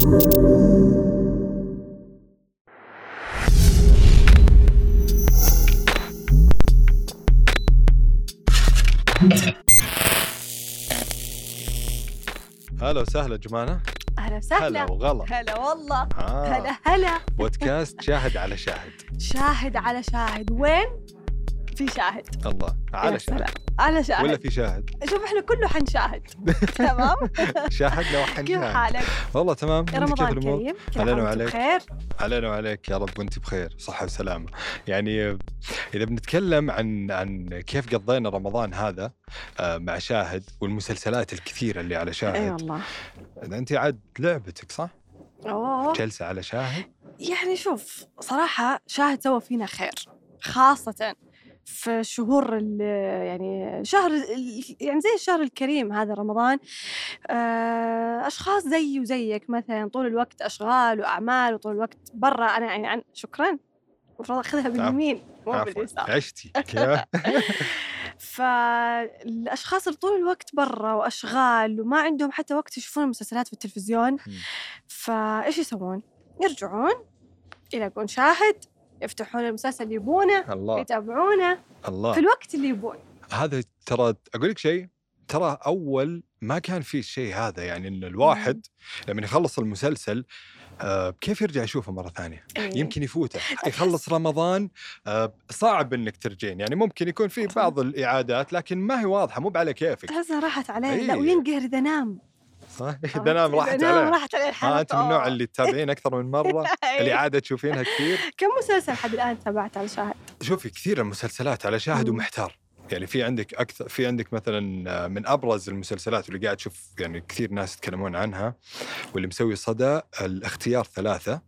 هلا وسهلا جمانة أهلا وسهلا. هلا وغلا. هلا والله. آه. هلا هلا. بودكاست شاهد على شاهد. شاهد على شاهد. وين؟ في شاهد. الله على شاهد. سلام. على شاهد ولا في شاهد؟ شوف إحنا كله حنشاهد. تمام؟ شاهدنا كيف وحنشاهد حالك؟ والله تمام. عندك كيف رمضان الأمور؟ كريم. علينا وعليك. بخير؟ علينا وعليك يا رب وأنت بخير صحة وسلامة. يعني إذا بنتكلم عن عن كيف قضينا رمضان هذا آه، مع شاهد والمسلسلات الكثيرة اللي على إي شاهد. والله. أنت عاد لعبتك صح؟ أوه. جلسة على شاهد؟ يعني شوف صراحة شاهد سوى فينا خير خاصة في الشهور ال- يعني شهر ال- يعني زي الشهر الكريم هذا رمضان آه، أشخاص زيي وزيك مثلا طول الوقت أشغال وأعمال وطول الوقت برا. أنا يعني عن شكرا. المفروض أخذها باليمين مو باليسار. عشتي. كيف؟ فالأشخاص اللي طول الوقت برا وأشغال وما عندهم حتى وقت يشوفون المسلسلات في التلفزيون فإيش يسوون؟ يرجعون يلاقون شاهد يفتحون المسلسل اللي يبونه الله. يتابعونه الله. في الوقت اللي يبون. هذا ترى أقول لك شيء ترى أول ما كان في الشيء هذا يعني ان الواحد لما يخلص المسلسل آه كيف يرجع يشوفه مرة ثانية؟ إيه. يمكن يفوته. يخلص رمضان آه صعب إنك ترجين يعني ممكن يكون في بعض الإعادات لكن ما هي واضحة مو على كيفك. تحسها راحت عليه لا إيه. وينقهر إذا نام. صح؟ إذا نام راحت عليه راحت عليه ها الحلقة أنت من النوع اللي تتابعين أكثر من مرة إيه. الاعاده تشوفينها كثير. كم مسلسل لحد الآن تابعت على شاهد؟ شوفي كثير المسلسلات على شاهد. ومحتار. يعني في عندك أكثر في عندك مثلا آه، من أبرز المسلسلات اللي قاعد تشوف يعني كثير ناس يتكلمون عنها واللي مسوي صدى الاختيار ثلاثة.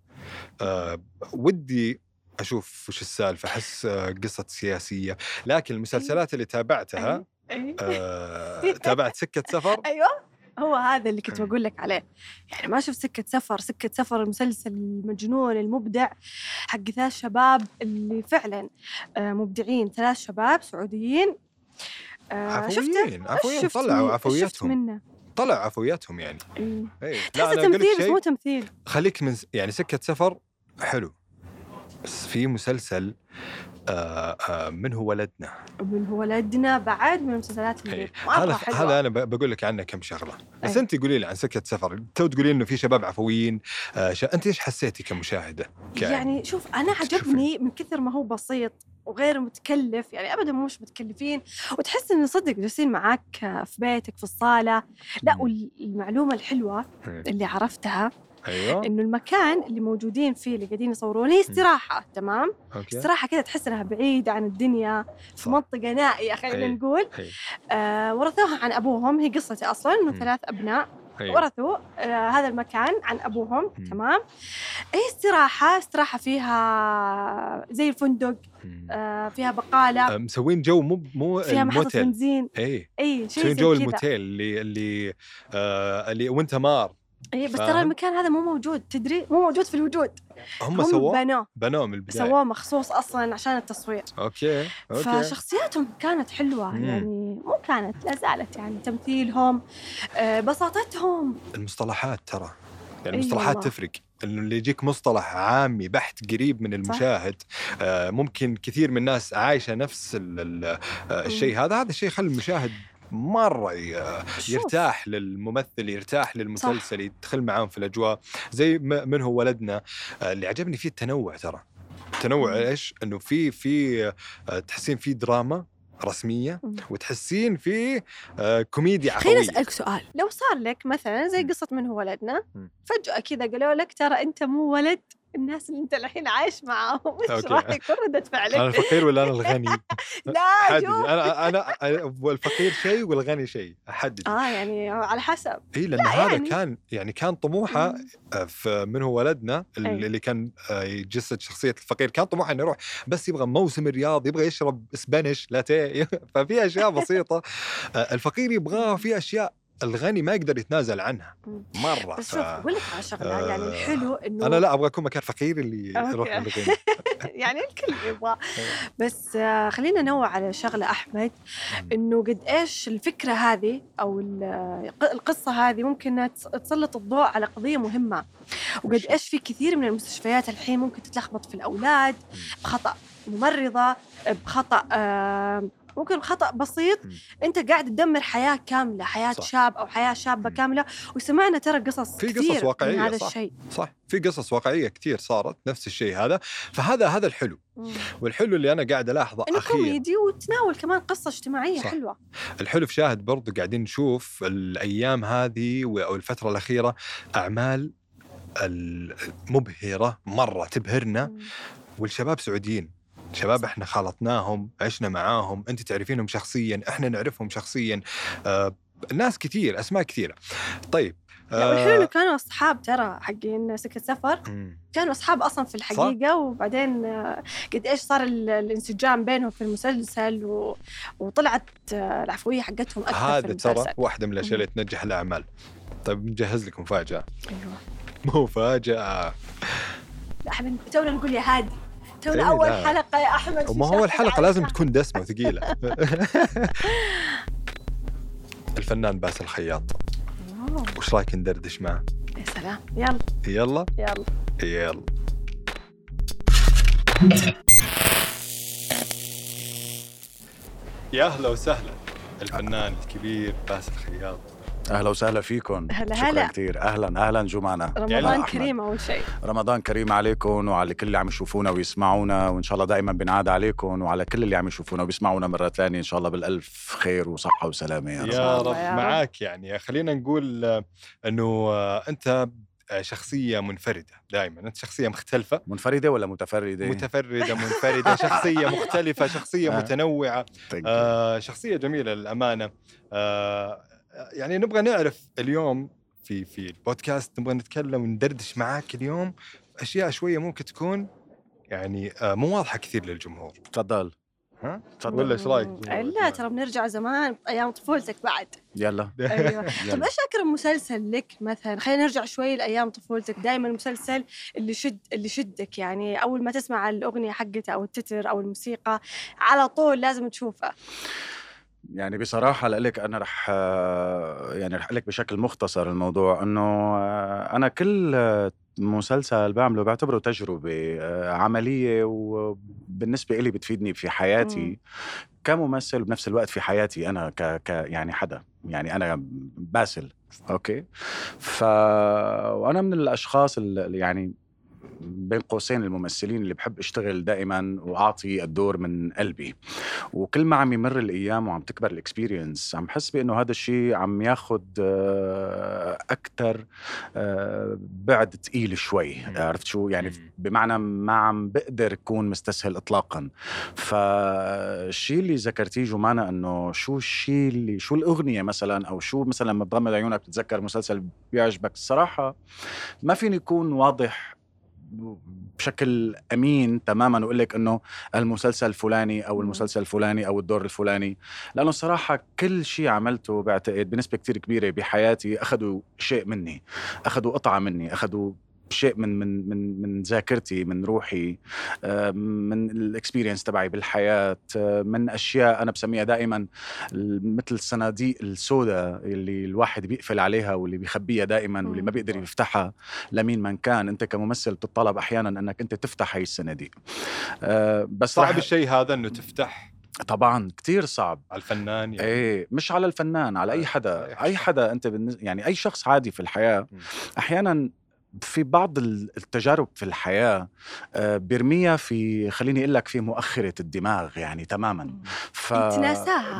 أه ودي أشوف وش السالفة أحس آه، قصة سياسية. لكن المسلسلات اللي تابعتها أي. أه تابعت سكة سفر؟ أيوه. هو هذا اللي كنت مم. بقول لك عليه. يعني ما شفت سكة سفر سكة سفر المسلسل المجنون المبدع حق ثلاث شباب اللي فعلا آه، مبدعين. ثلاث شباب سعوديين. آه، عفويين عفويين. طلعوا عفوياتهم منه؟ طلعوا عفوياتهم يعني. إيه. اي تحسه أقول لك تمثيل بس مو تمثيل. خليك من يعني سكة سفر حلو. في مسلسل آه آه من هو ولدنا ومن هو ولدنا بعد من المسلسلات اللي إيه. هذا. هذا أنا بقول لك عنه كم شغلة بس أي. أنت قولي لي عن سكة سفر تو تقولي إنه في شباب عفويين آه شا... أنت إيش حسيتي كمشاهدة ك- يعني شوف أنا عجبني من كثر ما هو بسيط وغير متكلف يعني ابدا مش متكلفين وتحس انه صدق جالسين معاك في بيتك في الصالة لا. والمعلومة الحلوة إيه. اللي عرفتها أيوه إنه المكان اللي موجودين فيه اللي قاعدين يصورون هي استراحة تمام okay استراحة كذا تحس إنها بعيدة عن الدنيا في. منطقة نائية خلينا. نقول. آه ورثوها عن أبوهم هي قصتي أصلا إنه. ثلاث أبناء أيوة. ورثوا آه هذا المكان عن أبوهم مم. تمام هي استراحة استراحة فيها زي الفندق. آه فيها بقالة آه، مسوين جو مو مو فيها محطة بنزين أي أي شيء مسوين جو الموتيل اللي اللي آه اللي وانت مار اي بس؟ ترى المكان هذا مو موجود تدري؟ مو موجود في الوجود. هم سووه؟ بنوه. بنوه من البداية. سووه مخصوص أصلا عشان التصوير. okay okay. فشخصياتهم كانت حلوة مم. يعني مو كانت لا زالت يعني تمثيلهم آه بساطتهم. المصطلحات ترى يعني المصطلحات والله. تفرق. إنه اللي يجيك مصطلح عامي بحت قريب من المشاهد آه ممكن كثير من الناس عايشة نفس آه الشيء هذا. هذا الشيء يخلي المشاهد مرة. يرتاح للممثل يرتاح للمسلسل يدخل معاهم في الأجواء زي من هو ولدنا آه اللي عجبني فيه التنوع ترى التنوع مم. إيش إنه في في آه تحسين في دراما رسمية. وتحسين في آه كوميديا خليني عفويه أسألك سؤال لو صار لك مثلا زي. قصة من هو ولدنا. فجأة كذا قالوا لك ترى أنت مو ولد الناس اللي أنت الحين عايش معاهم إيش. راح يكون ردة أنا فعلك؟ الفقير ولا أنا الغني؟ لا شوف أنا أنا الفقير شيء والغني شيء أحدد آه يعني على حسب إي لأن لا هذا يعني. كان يعني كان طموحه. آه، في من هو ولدنا اللي أي. كان آه، يجسد شخصية الفقير كان طموحه إنه يروح بس يبغى موسم الرياض يبغى يشرب اسبانيش لاتيه ففي أشياء بسيطة آه، الفقير يبغاه في أشياء الغني ما يقدر يتنازل عنها. مرة بس. شوف أقول لك على شغله آه، يعني الحلو إنه أنا لا أبغى أكون مكان فقير اللي. يروح للغنى يعني الكل يبغى بس آه، خلينا ننوع على شغلة أحمد إنه قد إيش الفكرة هذه أو ال- القصة هذه ممكن تسلط الضوء على قضية مهمة وقد؟ إيش في كثير من المستشفيات الحين ممكن تتلخبط في الأولاد بخطأ ممرضة بخطأ آه، ممكن بخطا بسيط. أنت قاعد تدمر حياة كاملة حياة صح. شاب أو حياة شابة. كاملة وسمعنا ترى قصص في قصص كثير من هذا صح. الشيء صح في قصص واقعية كثير صارت نفس الشيء هذا فهذا هذا الحلو مم. والحلو اللي أنا قاعد ألاحظه إنه كوميدي وتناول كمان قصة اجتماعية صح. حلوة الحلو في شاهد برضو قاعدين نشوف الأيام هذه أو الفترة الأخيرة أعمال المبهره مرة تبهرنا. والشباب سعوديين شباب إحنا خالطناهم عشنا معاهم أنت تعرفينهم شخصيا إحنا نعرفهم شخصيا. آه ناس كثير أسماء كثيره طيب والحلو إنه كانوا أصحاب ترى حقين سكت سفر. كانوا أصحاب أصلا في الحقيقة وبعدين آه، قد إيش صار ال- الانسجام بينهم في المسلسل و... وطلعت آه، العفوية حقتهم أكثر هذا ترى واحدة من الأشياء. اللي تنجح الأعمال. طيب نجهز لك مفاجاه أيوه. مفاجاه لا احمد تونا نقول يا هادي. تونا إيه، أول لا. حلقة يا أحمد وما هو الحلقة. لازم تكون دسمة وثقيله الفنان باسل الخياط. أوه، وش رايك ندردش معه؟ يا سلام. يلا. يلا. يلا. يلا. يا أهلا وسهلا. الفنان الكبير باسل الخياط. أهلا وسهلا فيكم. هلا شكرا هلا. كثير أهلا أهلا جمعنا رمضان أحمد. كريم أول شيء. رمضان كريم عليكم وعلى كل اللي عم يشوفونا ويسمعونا وإن شاء الله دائما بنعاد عليكم وعلى كل اللي عم يشوفونا ويسمعونا مرة ثانية. إن شاء الله بالألف خير وصحة وسلامة. يا رب. يا رب. يا رب. معاك يعني. خلينا نقول آه، إنه آه، أنت آه، شخصية منفردة دائما. أنت شخصية مختلفة. منفردة ولا متفردة؟ متفردة منفردة شخصية مختلفة شخصية آه. متنوعة. Thank you. آه شخصية جميلة للأمانة. آه يعني نبغى نعرف اليوم في في البودكاست نبغى نتكلم وندردش معاك اليوم أشياء شوية ممكن تكون يعني آه مو واضحة كثير للجمهور. تفضل. ها؟ تفضل ولا إيش رأيك؟ لا ترى بنرجع زمان أيام طفولتك بعد. يلا. أيوه. طيب يلا إيش اقرب مسلسل لك مثلا؟ خلينا نرجع شوي لأيام طفولتك. دائما المسلسل اللي شد اللي شدك يعني أول ما تسمع الأغنية حقته أو التتر أو الموسيقى على طول لازم تشوفه. يعني بصراحة لك أنا رح يعني رح لك بشكل مختصر الموضوع إنه آه، أنا كل مسلسل بعمله بعتبره تجربة آه، عملية وبالنسبة إلي بتفيدني في مم. حياتي كممثل وبنفس الوقت في حياتي أنا ك, ك يعني حدا يعني أنا باسل okay ف وأنا من الأشخاص اللي يعني بين قوسين الممثلين اللي بحب اشتغل دائما واعطي الدور من قلبي. وكل ما عم يمر الأيام وعم تكبر ال experience عم بحس بإنه هذا الشيء عم ياخذ أكثر بعد ثقيل شوي. عرفت شو؟ يعني. بمعنى ما عم بقدر أكون مستسهل اطلاقا. فالشيء اللي ذكرتيه جمانة إنه شو الشيء اللي شو الأغنية مثلا أو شو مثلا لما تغمض عيونك بتتذكر مسلسل بيعجبك؟ الصراحة ما فيني يكون واضح بشكل أمين تماما وأقول لك إنه المسلسل الفلاني أو. المسلسل الفلاني أو الدور الفلاني لأنه الصراحة كل شيء عملته بعتقد بنسبة كتير كبيرة بحياتي أخذوا شيء مني أخذوا قطعة مني أخذوا شيء من من من من ذاكرتي من روحي آه، من الاكسبيرينس تبعي بالحياة آه، من أشياء أنا بسميها دائما مثل الصناديق السوداء اللي الواحد بيقفل عليها واللي بيخبيها دائما واللي ما بيقدر يفتحها لمين من كان. أنت كممثل بتطلب أحيانا أنك أنت تفتح هاي الصناديق. آه، بس صعب الشيء هذا إنه تفتح. طبعا كتير صعب. على الفنان يعني. إيه مش على الفنان على أي حدا. أي. حدا أنت بالنز... يعني أي شخص عادي في الحياة. أحيانا في بعض ال- التجارب في الحياة آه، بيرميها في خليني أقول لك في مؤخرة الدماغ يعني تماما ف.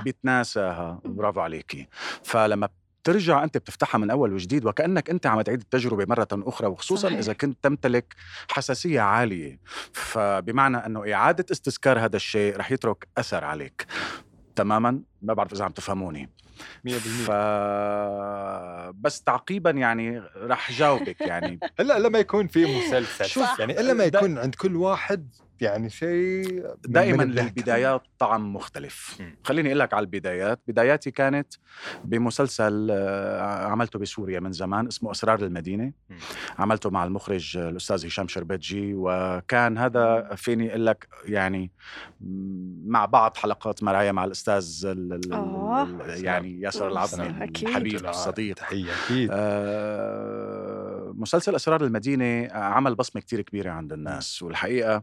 بيتناساها مم. برافو عليكي فلما بترجع أنت بتفتحها من أول وجديد وكأنك أنت عم تعيد التجربة مرة أخرى وخصوصا صحيح. إذا كنت تمتلك حساسية عالية فبمعنى أنه إعادة استذكار هذا الشيء رح يترك أثر عليك تماما ما بعرف إذا عم تفهموني. 100% ف بس تعقيبا يعني رح جاوبك يعني. إلا لما يكون في مسلسل. شوف، يعني إلا ما يكون عند كل واحد يعني شيء دائما. للبدايات طعم مختلف مم. خليني أقول لك على البدايات بداياتي كانت بمسلسل آه، عملته بسوريا من زمان اسمه أسرار المدينة مم. عملته مع المخرج آه، الأستاذ هشام شربتجي وكان هذا فيني أقول لك يعني مع بعض حلقات مرايا مع الأستاذ ال- ال- آه. يعني ياسر العظمي. الحبيب الصديق تحية أكيد آه، مسلسل أسرار المدينة عمل بصمة كتير كبيرة عند الناس والحقيقة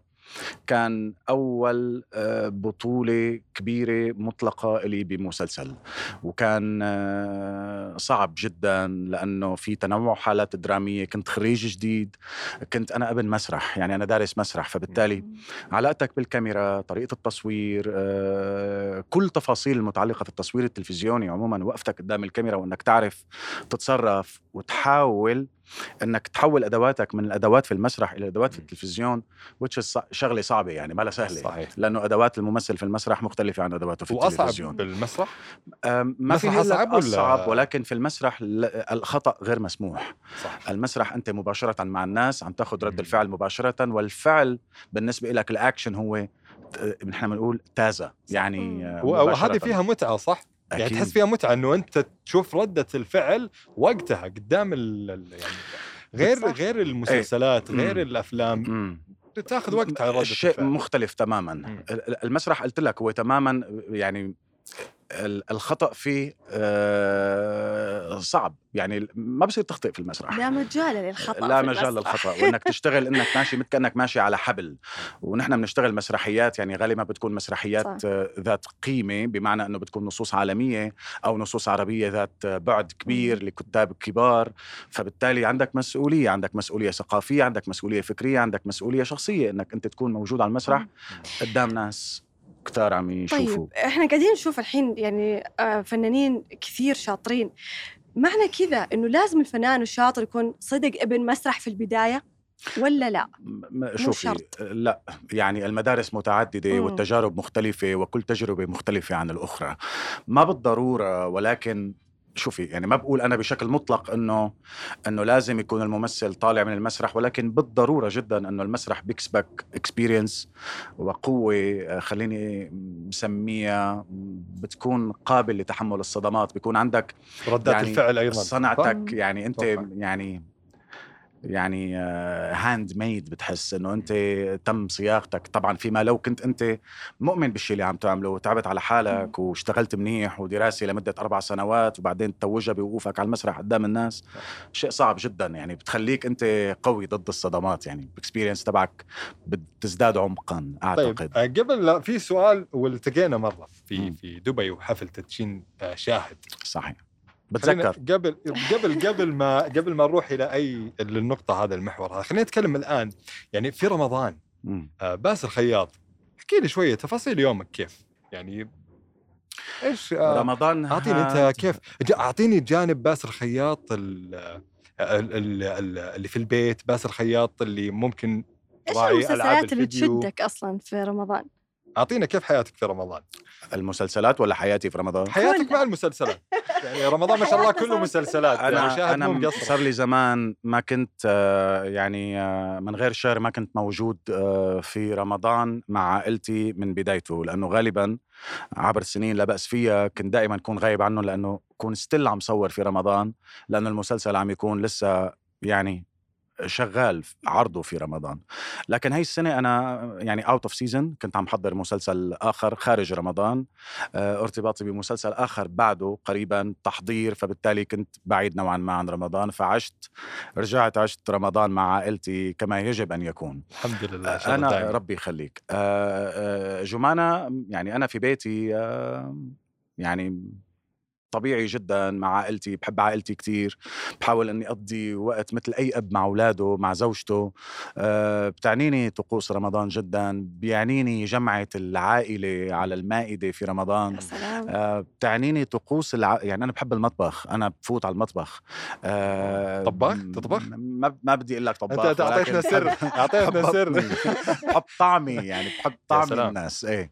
كان أول آه، بطولة كبيرة مطلقة لي بمسلسل. وكان آه، صعب جدا لأنه في تنوع حالات درامية كنت خريج جديد كنت أنا ابن مسرح يعني أنا دارس مسرح. فبالتالي علاقتك بالكاميرا طريقة التصوير آه، كل تفاصيل المتعلقة في التصوير التلفزيوني عموما وقفتك قدام الكاميرا وإنك تعرف تتصرف وتحاول إنك تحول أدواتك من الأدوات في المسرح إلى أدوات في. التلفزيون is شغلة صعبة يعني ما لها سهلة صحيح. لأنه أدوات الممثل في المسرح مختلفة عن أدواته في وأصعب التلفزيون بالمسرح ما في أصعب ولا- أصعب ولكن في المسرح الخطأ غير مسموح صح المسرح أنت مباشرة مع الناس عم تاخذ رد. الفعل مباشرة والفعل بالنسبة لك الأكشن هو ت- نحن بنقول تازة يعني. آه، وهذه. فيها متعة صح؟ يعني أكيد. تحس فيها متعة إنه أنت تشوف ردة الفعل وقتها قدام ال ال- يعني غير صح. غير المسلسلات إيه. غير مم. الأفلام مم. تاخذ وقت على ردة الشيء الفعل مختلف تماما مم. ال- ال- المسرح قلت لك هو تماما يعني الخطأ فيه صعب. يعني ما بصير تخطئ في المسرح. لا مجال للخطأ لا مجال. للخطأ. وإنك تشتغل إنك ماشي مثل كأنك ماشي على حبل. ونحن بنشتغل مسرحيات يعني غالبا بتكون مسرحيات صح. ذات قيمة بمعنى إنه بتكون نصوص عالمية أو نصوص عربية ذات بعد كبير. لكتاب كبار. فبالتالي عندك مسؤولية. عندك مسؤولية ثقافية عندك مسؤولية فكرية عندك مسؤولية شخصية إنك أنت تكون موجود على المسرح قدام ناس. كتار عم يشوفوا طيب إحنا قاعدين نشوف الحين يعني آه، فنانين كثير شاطرين معنى كذا إنه لازم الفنان الشاطر يكون صدق ابن مسرح في البداية ولا لا؟ شوفي شرط. لا يعني المدارس متعددة مم. والتجارب مختلفة وكل تجربة مختلفة عن الأخرى ما بالضرورة ولكن شوفي يعني ما بقول أنا بشكل مطلق إنه إنه لازم يكون الممثل طالع من المسرح ولكن بالضرورة جدا إنه المسرح بيكسبك اكسبيرينس وقوة آه، خليني مسميها بتكون قابل لتحمل الصدمات بيكون عندك ردات يعني الفعل أيضا صنعتك يعني أنت أتوقع. يعني يعني handmade بتحس إنه أنت تم صياغتك. طبعا فيما لو كنت أنت مؤمن بالشيء اللي عم تعمله وتعبت على حالك واشتغلت منيح ودراسه لمدة أربع سنوات وبعدين توجها بوقوفك على المسرح قدام الناس شيء صعب جدا. يعني بتخليك أنت قوي ضد الصدمات. يعني ال experience تبعك بتزداد عمقا أعتقد. طيب آه، قبل لا في سؤال والتقينا مرة في. في دبي وحفل تدشين آه، شاهد. صحيح. بتذكر قبل قبل قبل ما قبل ما نروح إلى أي للنقطة هذا المحور هذا خلينا نتكلم الآن يعني في رمضان. آه، باسل خياط احكي لي شوية تفاصيل يومك كيف يعني إيش آه، رمضان أعطيني أنت كيف أعطيني جانب باسل خياط ال- ال- ال- ال- اللي في البيت باسل خياط اللي ممكن إيش المسلسلات اللي. تشدك أصلا في رمضان؟ أعطينا كيف حياتك في رمضان؟ المسلسلات ولا حياتي في رمضان؟ حياتك. مع المسلسلات. يعني رمضان ما شاء الله كله مسلسلات. يعني أنا شاهد أنا صار لي زمان ما كنت آه، يعني آه، من غير شر ما كنت موجود آه، في رمضان مع عائلتي من بدايته لأنه غالبا عبر السنين لا بأس فيها كنت دائما أكون غايب عنه لأنه كون ستيل عم صور في رمضان لأنه المسلسل عم يكون لسه يعني شغال عرضه في رمضان. لكن هاي السنة أنا يعني out of season كنت عم حضر مسلسل آخر خارج رمضان. آه، ارتباطي بمسلسل آخر بعده قريبا تحضير فبالتالي كنت بعيد نوعا ما عن رمضان. فعشت رجعت عشت رمضان مع عائلتي كما يجب أن يكون. الحمد لله الله أنا دايماً. ربي يخليك. آه، آه، جمانة يعني أنا في بيتي آه، يعني طبيعي جدا مع عائلتي بحب عائلتي كتير بحاول إني أقضي وقت مثل أي أب مع أولاده مع زوجته أه بتعنيني طقوس رمضان جدا بيعنيني جمعة العائلة على المائدة في رمضان يا سلام أه بتعنيني طقوس الع... يعني أنا بحب المطبخ أنا بفوت على المطبخ أه طباخ؟ م- تطبخ؟ ما ما بدي أقول لك طباخ انت أعطيتنا سر أعطيتنا سر. بحب طعمي يعني بحب طعم. الناس إيه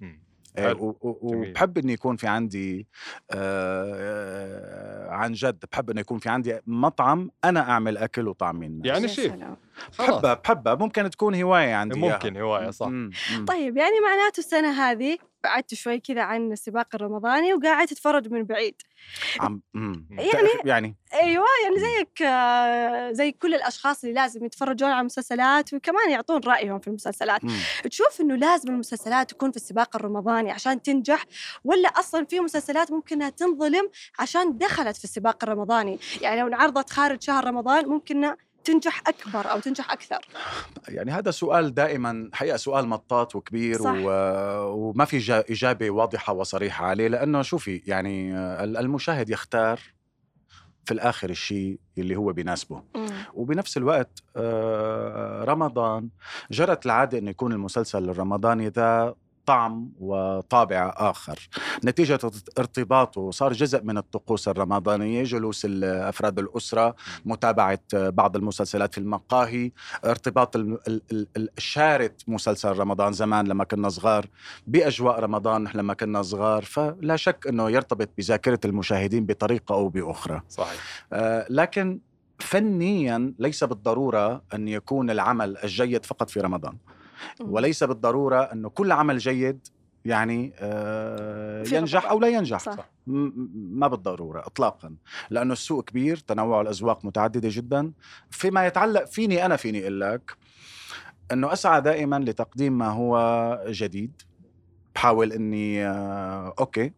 جميل. وبحب اني يكون في عندي آه، عن جد بحب إنه يكون في عندي مطعم أنا أعمل أكل وطعمي الناس يعني شيف. بحبها بحبها ممكن تكون هواية عندي إياها. ممكن هواية صح مم، مم. طيب يعني معناته السنة هذه بعدت شوي كذا عن السباق الرمضاني وقاعد تتفرج من بعيد عم. يعني- يعني أيوه يعني زيك آه، زي كل الأشخاص اللي لازم يتفرجون على المسلسلات وكمان يعطون رأيهم في المسلسلات مم. تشوف إنه لازم المسلسلات تكون في السباق الرمضاني عشان تنجح ولا أصلا في مسلسلات ممكن انها تنظلم عشان دخلت في السباق الرمضاني يعني لو انعرضت خارج شهر رمضان ممكن تنجح أكبر أو تنجح أكثر؟ يعني هذا سؤال دائما حقيقة سؤال مطاط وكبير صح. و... وما في جا- إجابة واضحة وصريحة عليه لأنه شوفي يعني آه، المشاهد يختار في الآخر الشيء اللي هو بيناسبه. وبنفس الوقت آه، رمضان جرت العادة أنه يكون المسلسل الرمضاني ذا طعم وطابع آخر. نتيجة ارتباطه صار جزء من الطقوس الرمضانية جلوس أفراد الأسرة متابعة بعض المسلسلات في المقاهي ارتباط ال- ال- ال- ال- شارة مسلسل رمضان زمان لما كنا صغار بأجواء رمضان نحن لما كنا صغار فلا شك أنه يرتبط بذاكرة المشاهدين بطريقة أو بأخرى. صحيح. آه، لكن فنيا ليس بالضرورة أن يكون العمل الجيد فقط في رمضان. وليس بالضرورة انه كل عمل جيد يعني آه، ينجح. أو لا ينجح. صح. ما بالضرورة اطلاقا لأنه السوق كبير تنوع الاذواق متعددة جدا. فيما يتعلق فيني أنا فيني أقول لك أنه أسعى دائما لتقديم ما هو جديد. بحاول إني آه، أوكي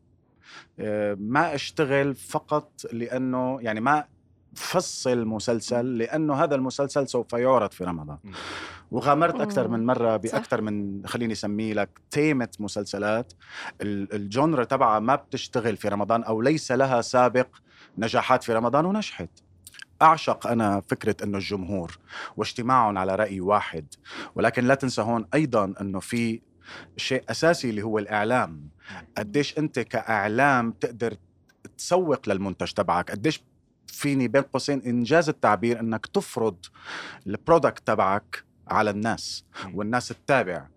آه، ما أشتغل فقط لأنه يعني ما فصل مسلسل لأنه هذا المسلسل سوف يعرض في رمضان. وغامرت أكثر. من مرة. بأكثر من خليني اسميه لك تيمه مسلسلات. ال- الجونرا تبعها ما بتشتغل في رمضان أو ليس لها سابق نجاحات في رمضان ونجحت. أعشق أنا فكرة إنه الجمهور واجتماعهم على رأي واحد. ولكن لا تنسى هون أيضا إنه في شيء أساسي اللي هو الإعلام. قديش أنت كإعلام تقدر تسوق للمنتج تبعك؟ قديش فيني بين قوسين إنجاز التعبير إنك تفرض البرودكت تبعك على الناس. والناس تتابع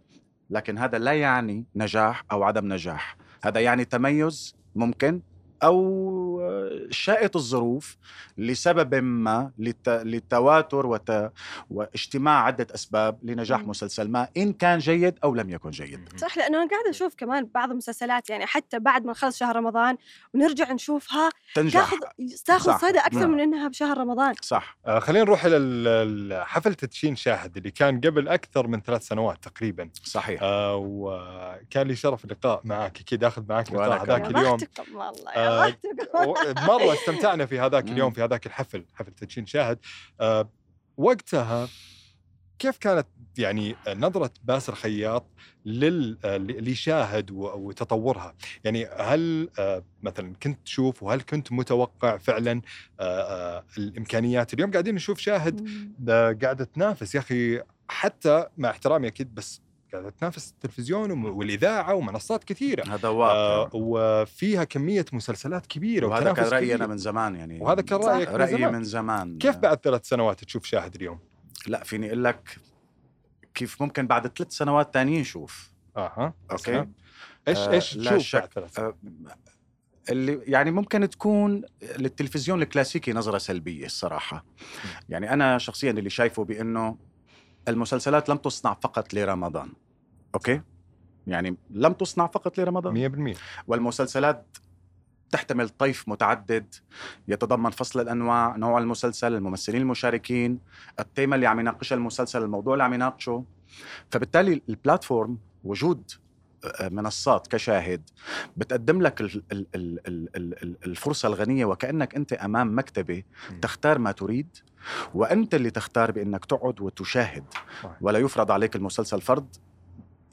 لكن هذا لا يعني نجاح أو عدم نجاح هذا يعني تميز ممكن أو شاءت الظروف لسبب ما لت... لتواتر وت... واجتماع عدة أسباب لنجاح. مسلسل ما إن كان جيد أو لم يكن جيد. صح لأنه أنا قاعدة أشوف كمان بعض المسلسلات يعني حتى بعد ما نخلص شهر رمضان ونرجع نشوفها تنجح. تاخذ تاخذ. صدى أكثر نعم. من إنها بشهر رمضان. صح. آه خلينا نروح إلى ال- ال- حفل تدشين شاهد اللي كان قبل أكثر من ثلاث سنوات تقريبا. صحيح. آه وكان لي شرف اللقاء معك أكيد آخذ معك لقاء. هذاك اليوم. والله. آه، مرة استمتعنا في هذاك. اليوم في هذاك الحفل حفل تدشين شاهد. آه وقتها كيف كانت يعني نظرة باسل خياط لل آه، لشاهد وتطورها؟ يعني هل آه، مثلا كنت تشوف وهل كنت متوقع فعلا آه، الإمكانيات؟ اليوم قاعدين نشوف شاهد قاعدة تنافس. يا أخي حتى مع احترامي أكيد بس قاعدة تنافس التلفزيون والإذاعة ومنصات كثيرة هذا واقع آه وفيها كمية مسلسلات كبيرة وهذا كان رأيي. أنا من زمان يعني وهذا كان. رأيك من رأيي زمان. من زمان كيف بعد ثلاث سنوات تشوف شاهد اليوم؟ لا فيني أقول لك كيف ممكن بعد ثلاث سنوات تانيين شوف أها أوكي. إيش آه، إيش لا تشوف شك. آه، اللي يعني ممكن تكون للتلفزيون الكلاسيكي نظرة سلبية الصراحة يعني أنا شخصيا اللي شايفه بأنه المسلسلات لم تصنع فقط لرمضان أوكي يعني لم تصنع فقط لرمضان 100% والمسلسلات تحتمل طيف متعدد يتضمن فصل الأنواع، نوع المسلسل، الممثلين المشاركين، التيمه اللي عم يناقشها المسلسل، الموضوع اللي عم يناقشه. فبالتالي ال platform وجود آه، منصات كشاهد بتقدم لك ال- ال- ال- ال- ال- ال- الفرصة الغنية وكأنك أنت أمام مكتبة. تختار ما تريد وأنت اللي تختار بأنك تقعد وتشاهد. ولا يفرض عليك المسلسل فرض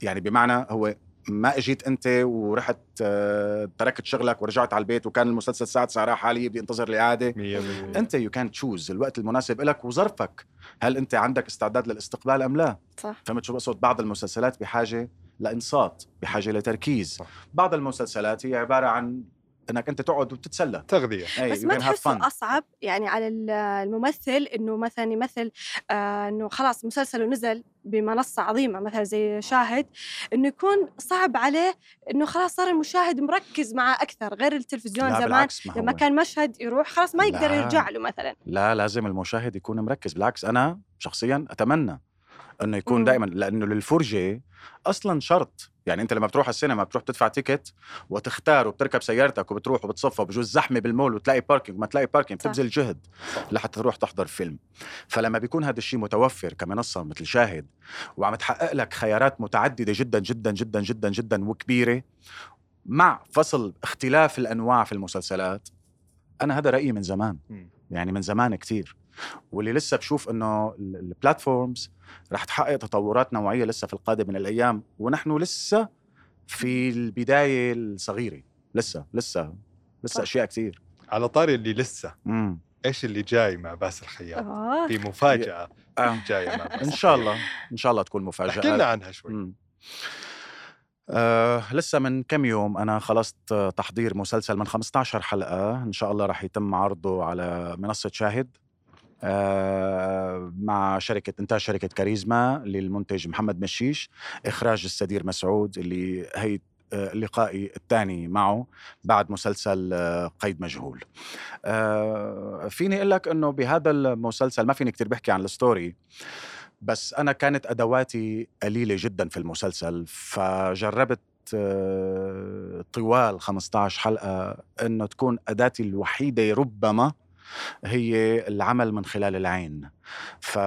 يعني بمعنى هو ما اجيت انت ورحت آه، تركت شغلك ورجعت على البيت وكان المسلسل الساعة 9 راح حالي بدي انتظر الاعاده 100% انت you can choose الوقت المناسب لك وظرفك. هل انت عندك استعداد للاستقبال أم لا؟ صح. فهمت شو بقصد؟ بعض المسلسلات بحاجة لإنصات بحاجة لتركيز. صح. بعض المسلسلات هي عبارة عن إنك أنت تقعد وتتسلى تغذية أي بس ما تحسه. أصعب يعني على ال- الممثل إنه مثلا يمثل آه إنه خلاص مسلسله نزل بمنصة عظيمة مثلا زي شاهد إنه يكون صعب عليه إنه خلاص صار المشاهد مركز معه أكثر غير التلفزيون زمان لما. كان مشهد يروح خلاص ما يقدر لا. يرجع له مثلا لا لازم المشاهد يكون مركز بالعكس أنا شخصيا أتمنى إنه يكون مم. دائما لأنه للفرجة أصلا شرط يعني أنت لما بتروح على السينما بتروح تدفع ticket وتختار وبتركب سيارتك وبتروح وبتصفى وبجوز زحمة بالمول وتلاقي parking ما تلاقي parking. بتبذل جهد لحتى تروح تحضر فيلم فلما بيكون هذا الشيء متوفر كمنصة مثل شاهد وعم تحقق لك خيارات متعددة جدا جدا جدا جدا جدا وكبيرة مع فصل اختلاف الأنواع في المسلسلات أنا هذا رأيي من زمان مم. يعني من زمان كتير واللي لسه بشوف إنه ال- البلاتفورمز رح تحقق تطورات نوعية لسه في القادم من الأيام ونحن لسه في البداية الصغيرة لسه لسه لسه. أشياء كتير على طاري اللي لسه امم إيش اللي جاي مع باسل خياط آه في مفاجأة آه. جاية مع باسل إن شاء. الله إن شاء الله تكون احكي لنا مفاجاه عنها شوي مم. آه لسه من كم يوم أنا خلصت آه، تحضير مسلسل من 15 حلقة إن شاء الله رح يتم عرضه على منصة شاهد آه مع شركة انتاج شركة كاريزما للمنتج محمد مشيش. إخراج السدير مسعود اللي هي آه، لقائي الثاني معه بعد مسلسل آه، قيد مجهول. آه، فيني أقول لك إنه بهذا المسلسل ما فيني كتير بحكي عن الستوري بس أنا كانت أدواتي قليلة جدا في المسلسل فجربت آه، طوال 15 حلقة إنه تكون أداتي الوحيدة ربما هي العمل من خلال العين. ف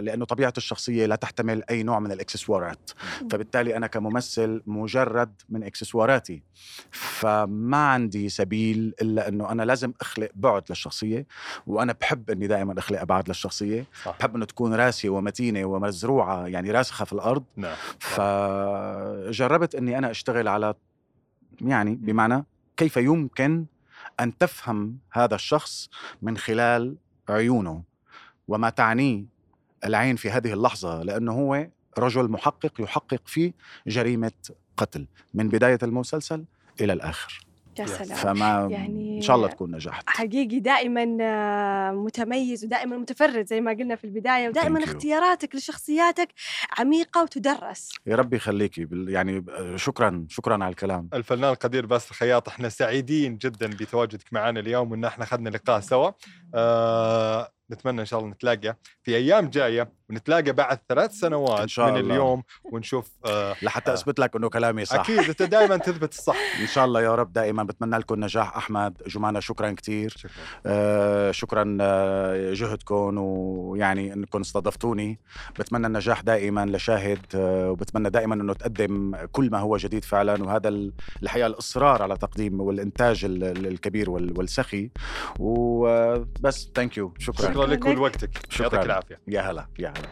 لأنه طبيعه الشخصية لا تحتمل أي نوع من الإكسسوارات. فبالتالي أنا كممثل مجرد من إكسسواراتي. فما عندي سبيل إلا أنه أنا لازم أخلق بعد للشخصية وأنا بحب إني دائما اخلق ابعاد للشخصية. صح. بحب إنه تكون راسيه ومتينة ومزروعة يعني راسخة في الأرض. نعم فجربت إني أنا أشتغل على يعني بمعنى كيف يمكن أن تفهم هذا الشخص من خلال عيونه وما تعنيه العين في هذه اللحظة لأنه هو رجل محقق يحقق في جريمة قتل من بداية المسلسل إلى الآخر. يا سلام. فما يعني إن شاء الله تكون نجحت. حقيقي دائما آه، متميز ودائما متفرد زي ما قلنا في البداية ودائما. اختياراتك لشخصياتك عميقة وتدرس. يا ربي يخليكي بال- يعني شكرا شكرا على الكلام. الفنان القدير باسل الخياط إحنا سعيدين جدا بتواجدك معنا اليوم وإن إحنا أخذنا لقاء سوا. آه نتمنى إن شاء الله نتلاقى في أيام جاية ونتلاقى بعد ثلاث سنوات إن شاء من الله. اليوم ونشوف آه لحتى آه. أثبت لك إنه كلامي صح. أكيد أنت دائما تثبت الصح. إن شاء الله يا رب دائما بتمنى لكم نجاح. أحمد جمانة شكرا كثير شكرا. آه شكرا آه جهدكم ويعني إنكم استضفتوني. بتمنى النجاح دائما لشاهد آه وبتمنى دائما إنه تقدم كل ما هو جديد فعلا. وهذا ال- الحقيقة الإصرار على تقديم والإنتاج ال- ال- الكبير وال- والسخي. وبس ثانك يو شكرا, شكرا. شكرا لك ولوقتك. شكرا. يعطيك العافية. يا هلا يا هلا.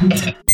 Yeah.